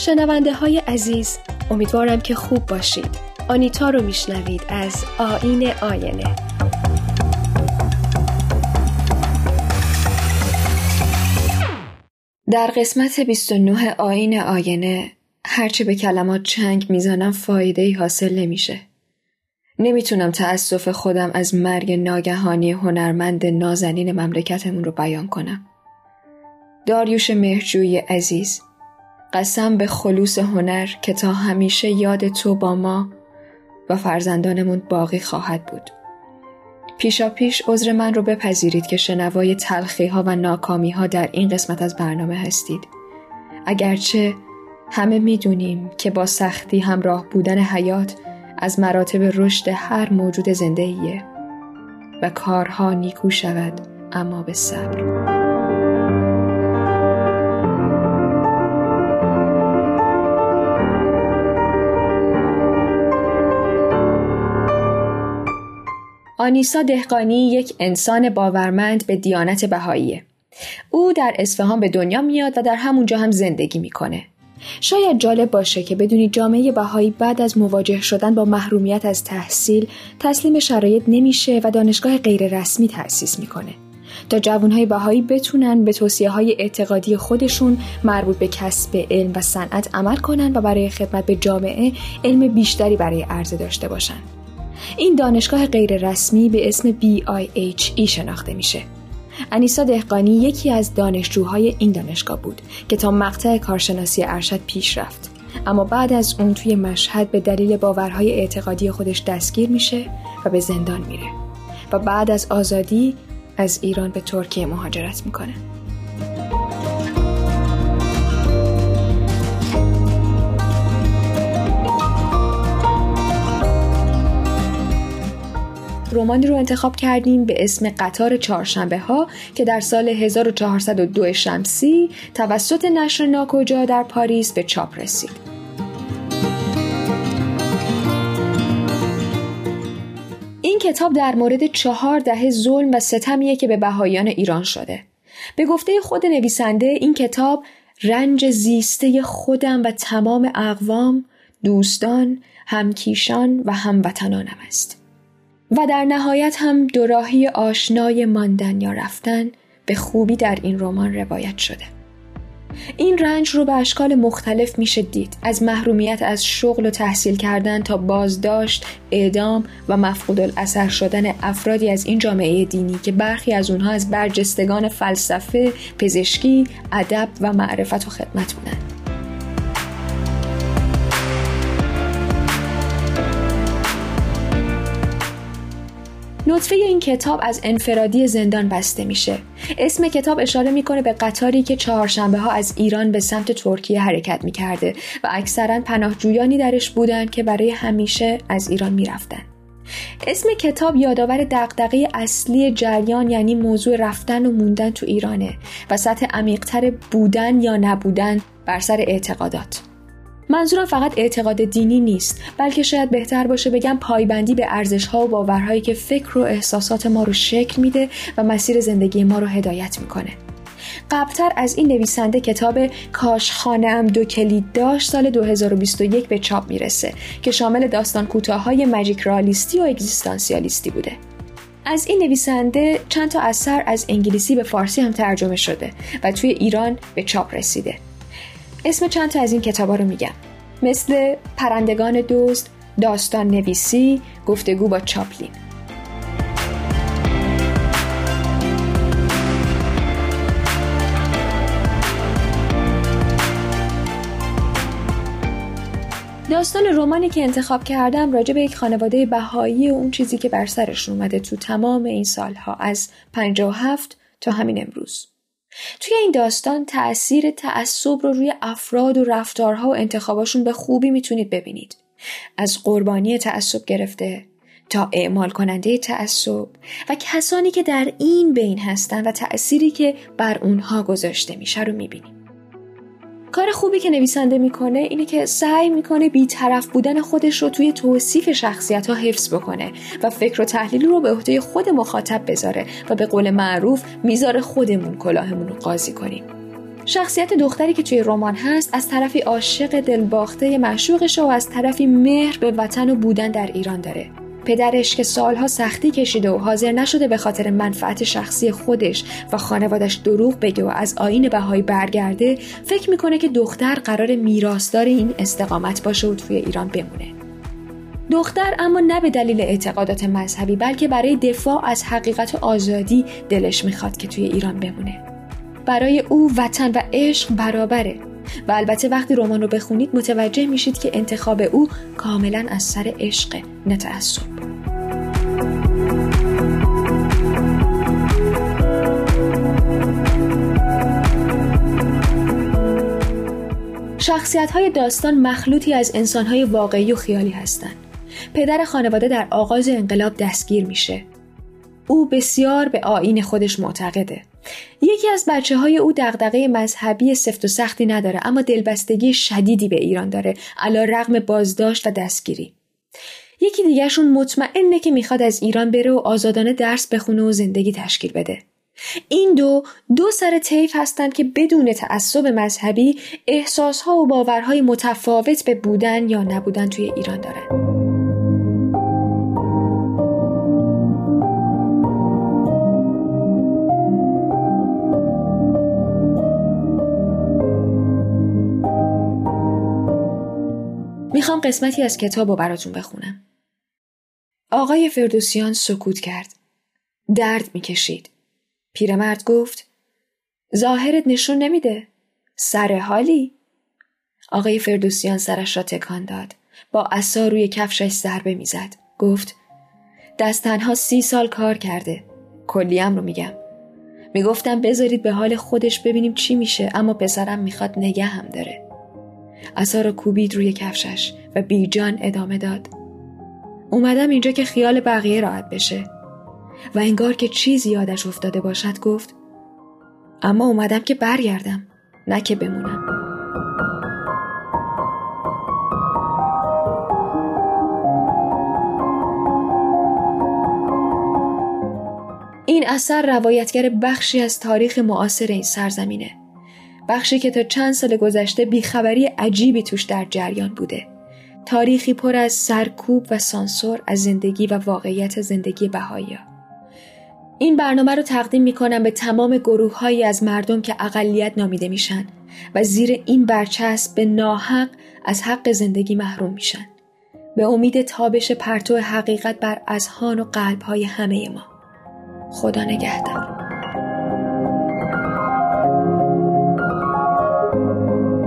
شنونده های عزیز امیدوارم که خوب باشید آنیتا رو میشنوید از آین آینه در قسمت 29 آین آینه هرچه به کلمات چنگ می‌زنم فایده ای حاصل نمیشه. نمی‌تونم تأسف خودم از مرگ ناگهانی هنرمند نازنین مملکتمون رو بیان کنم. داریوش مهرجوی عزیز قسم به خلوص هنر که تا همیشه یاد تو با ما و فرزندانمون باقی خواهد بود. پیشا پیش عذر من رو بپذیرید که شنوای تلخی ها و ناکامی ها در این قسمت از برنامه هستید. اگرچه همه می‌دونیم که با سختی همراه بودن حیات از مراتب رشد هر موجود زنده ایه و کارها نیکو شود اما به صبر. آنیسا دهقانی یک انسان باورمند به دیانت بهاییه. او در اصفهان به دنیا میاد و در همونجا هم زندگی می‌کنه. شاید جالب باشه که بدونی جامعه بهایی بعد از مواجه شدن با محرومیت از تحصیل تسلیم شرایط نمیشه و دانشگاه غیررسمی تأسیس می‌کنه. تا جوانهای بهایی بتونن به توصیه های اعتقادی خودشون مربوط به کسب علم و صنعت عمل کنن و برای خدمت به جامعه علم بیشتری برای عرضه داشته باشن. این دانشگاه غیررسمی به اسم BIHE شناخته میشه. انیسا دهقانی یکی از دانشجوهای این دانشگاه بود که تا مقطع کارشناسی ارشد پیش رفت. اما بعد از اون توی مشهد به دلیل باورهای اعتقادی خودش دستگیر میشه و به زندان میره و بعد از آزادی از ایران به ترکیه مهاجرت می‌کنه. رومانی رو انتخاب کردیم به اسم قطار چهارشنبه ها که در سال 1402 شمسی توسط نشر ناکجا در پاریس به چاپ رسید. این کتاب در مورد چهار دهه ظلم و ستمیه که به بهاییان ایران شده. به گفته خود نویسنده این کتاب رنج زیسته خودم و تمام اقوام، دوستان، همکیشان و هموطنانم است. و در نهایت هم دوراهی آشنای ماندن یا رفتن به خوبی در این رمان روایت شده. این رنج رو به اشکال مختلف میشه دید از محرومیت از شغل و تحصیل کردن تا بازداشت، اعدام و مفقود الاثر شدن افرادی از این جامعه دینی که برخی از اونها از برجستگان فلسفه، پزشکی، ادب و معرفت و خدمت بودند. نطفه این کتاب از انفرادی زندان بسته میشه. اسم کتاب اشاره می‌کنه به قطاری که چهارشنبه ها از ایران به سمت ترکیه حرکت می‌کرده و اکثرا پناهجویانی درش بودن که برای همیشه از ایران می‌رفتن. اسم کتاب یادآور دغدغه اصلی جریان یعنی موضوع رفتن و موندن تو ایرانه و سطح عمیقتر بودن یا نبودن بر سر اعتقادات. منظورم فقط اعتقاد دینی نیست بلکه شاید بهتر باشه بگم پایبندی به ارزش ها و باورهایی که فکر و احساسات ما رو شکل میده و مسیر زندگی ما رو هدایت می‌کنه قبلتر از این نویسنده کتاب کاش خانم دو کلید داشت سال 2021 به چاپ می‌رسه که شامل داستان کوتاه‌های ماجیک رالیستی و اگزیستانسیالیستی بوده. از این نویسنده چند تا اثر از انگلیسی به فارسی هم ترجمه شده و توی ایران به چاپ رسیده. اسم چند تا از این کتابا رو میگم. مثل پرندگان دوست داستان نویسی گفتگو با چاپلین. داستان رومانی که انتخاب کردم راجع به یک خانواده بهایی و اون چیزی که بر سرش اومده تو تمام این سالها از 57 تا همین امروز. توی این داستان تأثیر تعصب رو روی افراد و رفتارها و انتخاباشون به خوبی می‌تونید ببینید. از قربانی تعصب گرفته تا اعمال کننده تعصب و کسانی که در این بین هستن و تأثیری که بر اونها گذاشته میشه رو می‌بینید. کار خوبی که نویسنده می‌کنه اینه که سعی می‌کنه بیطرف بودن خودش رو توی توصیف شخصیت ها حفظ بکنه و فکر و تحلیل رو به عهده خود مخاطب بذاره و به قول معروف می‌ذاره خودمون کلاهمون رو قاضی کنیم. شخصیت دختری که توی رمان هست از طرفی عاشق دلباخته معشوقش و از طرفی مهر به وطن و بودن در ایران داره. پدرش که سالها سختی کشیده و حاضر نشده به خاطر منفعت شخصی خودش و خانوادش دروغ بگه و از آین بهایی برگرده فکر می‌کنه که دختر قرار میراثدار این استقامت باشه و توی ایران بمونه. دختر اما نه به دلیل اعتقادات مذهبی بلکه برای دفاع از حقیقت آزادی دلش می‌خواد که توی ایران بمونه. برای او وطن و عشق برابره. و البته وقتی رمان رو بخونید متوجه میشید که انتخاب او کاملا از سر عشق نه تعصب شخصیت های داستان مخلوطی از انسان های واقعی و خیالی هستند. پدر خانواده در آغاز انقلاب دستگیر میشه. او بسیار به آین خودش معتقده. یکی از بچه های او دغدغه مذهبی سفت و سختی نداره اما دلبستگی شدیدی به ایران داره علا رغم بازداشت و دستگیری. یکی دیگرشون مطمئنه که می‌خواد از ایران بره و آزادانه درس بخونه و زندگی تشکیل بده. این دو دو سر طیف هستند که بدون تعصب مذهبی احساسها و باورهای متفاوت به بودن یا نبودن توی ایران دارن. می‌خوام قسمتی از کتاب رو براتون بخونم. آقای فردوسیان سکوت کرد. درد می‌کشید. پیرمرد گفت ظاهرت نشون نمیده. سر حالی؟ آقای فردوسیان سرش را تکان داد. با عصا روی کفشش ضربه می‌زد. گفت دست تنها سی سال کار کرده. کلیم رو میگم. می‌گفتم بذارید به حال خودش ببینیم چی میشه اما پسرم می‌خواد نگه هم داره. اصا را کوبید روی کفشش و بیجان ادامه داد. اومدم اینجا که خیال بقیه راحت بشه. و انگار که چیزی یادش افتاده باشد گفت اما اومدم که برگردم نه که بمونم. این اثر روایتگر بخشی از تاریخ معاصر این سرزمینه. بخشی که تا چند سال گذشته بیخبری عجیبی توش در جریان بوده تاریخی پر از سرکوب و سانسور از زندگی و واقعیت زندگی بهایی این برنامه رو تقدیم می کنم به تمام گروه هایی از مردم که اقلیت نامیده میشن و زیر این برچسب به ناحق از حق زندگی محروم میشن. به امید تابش پرتو حقیقت بر اذهان و قلب های همه ما. خدا نگهدار. thank you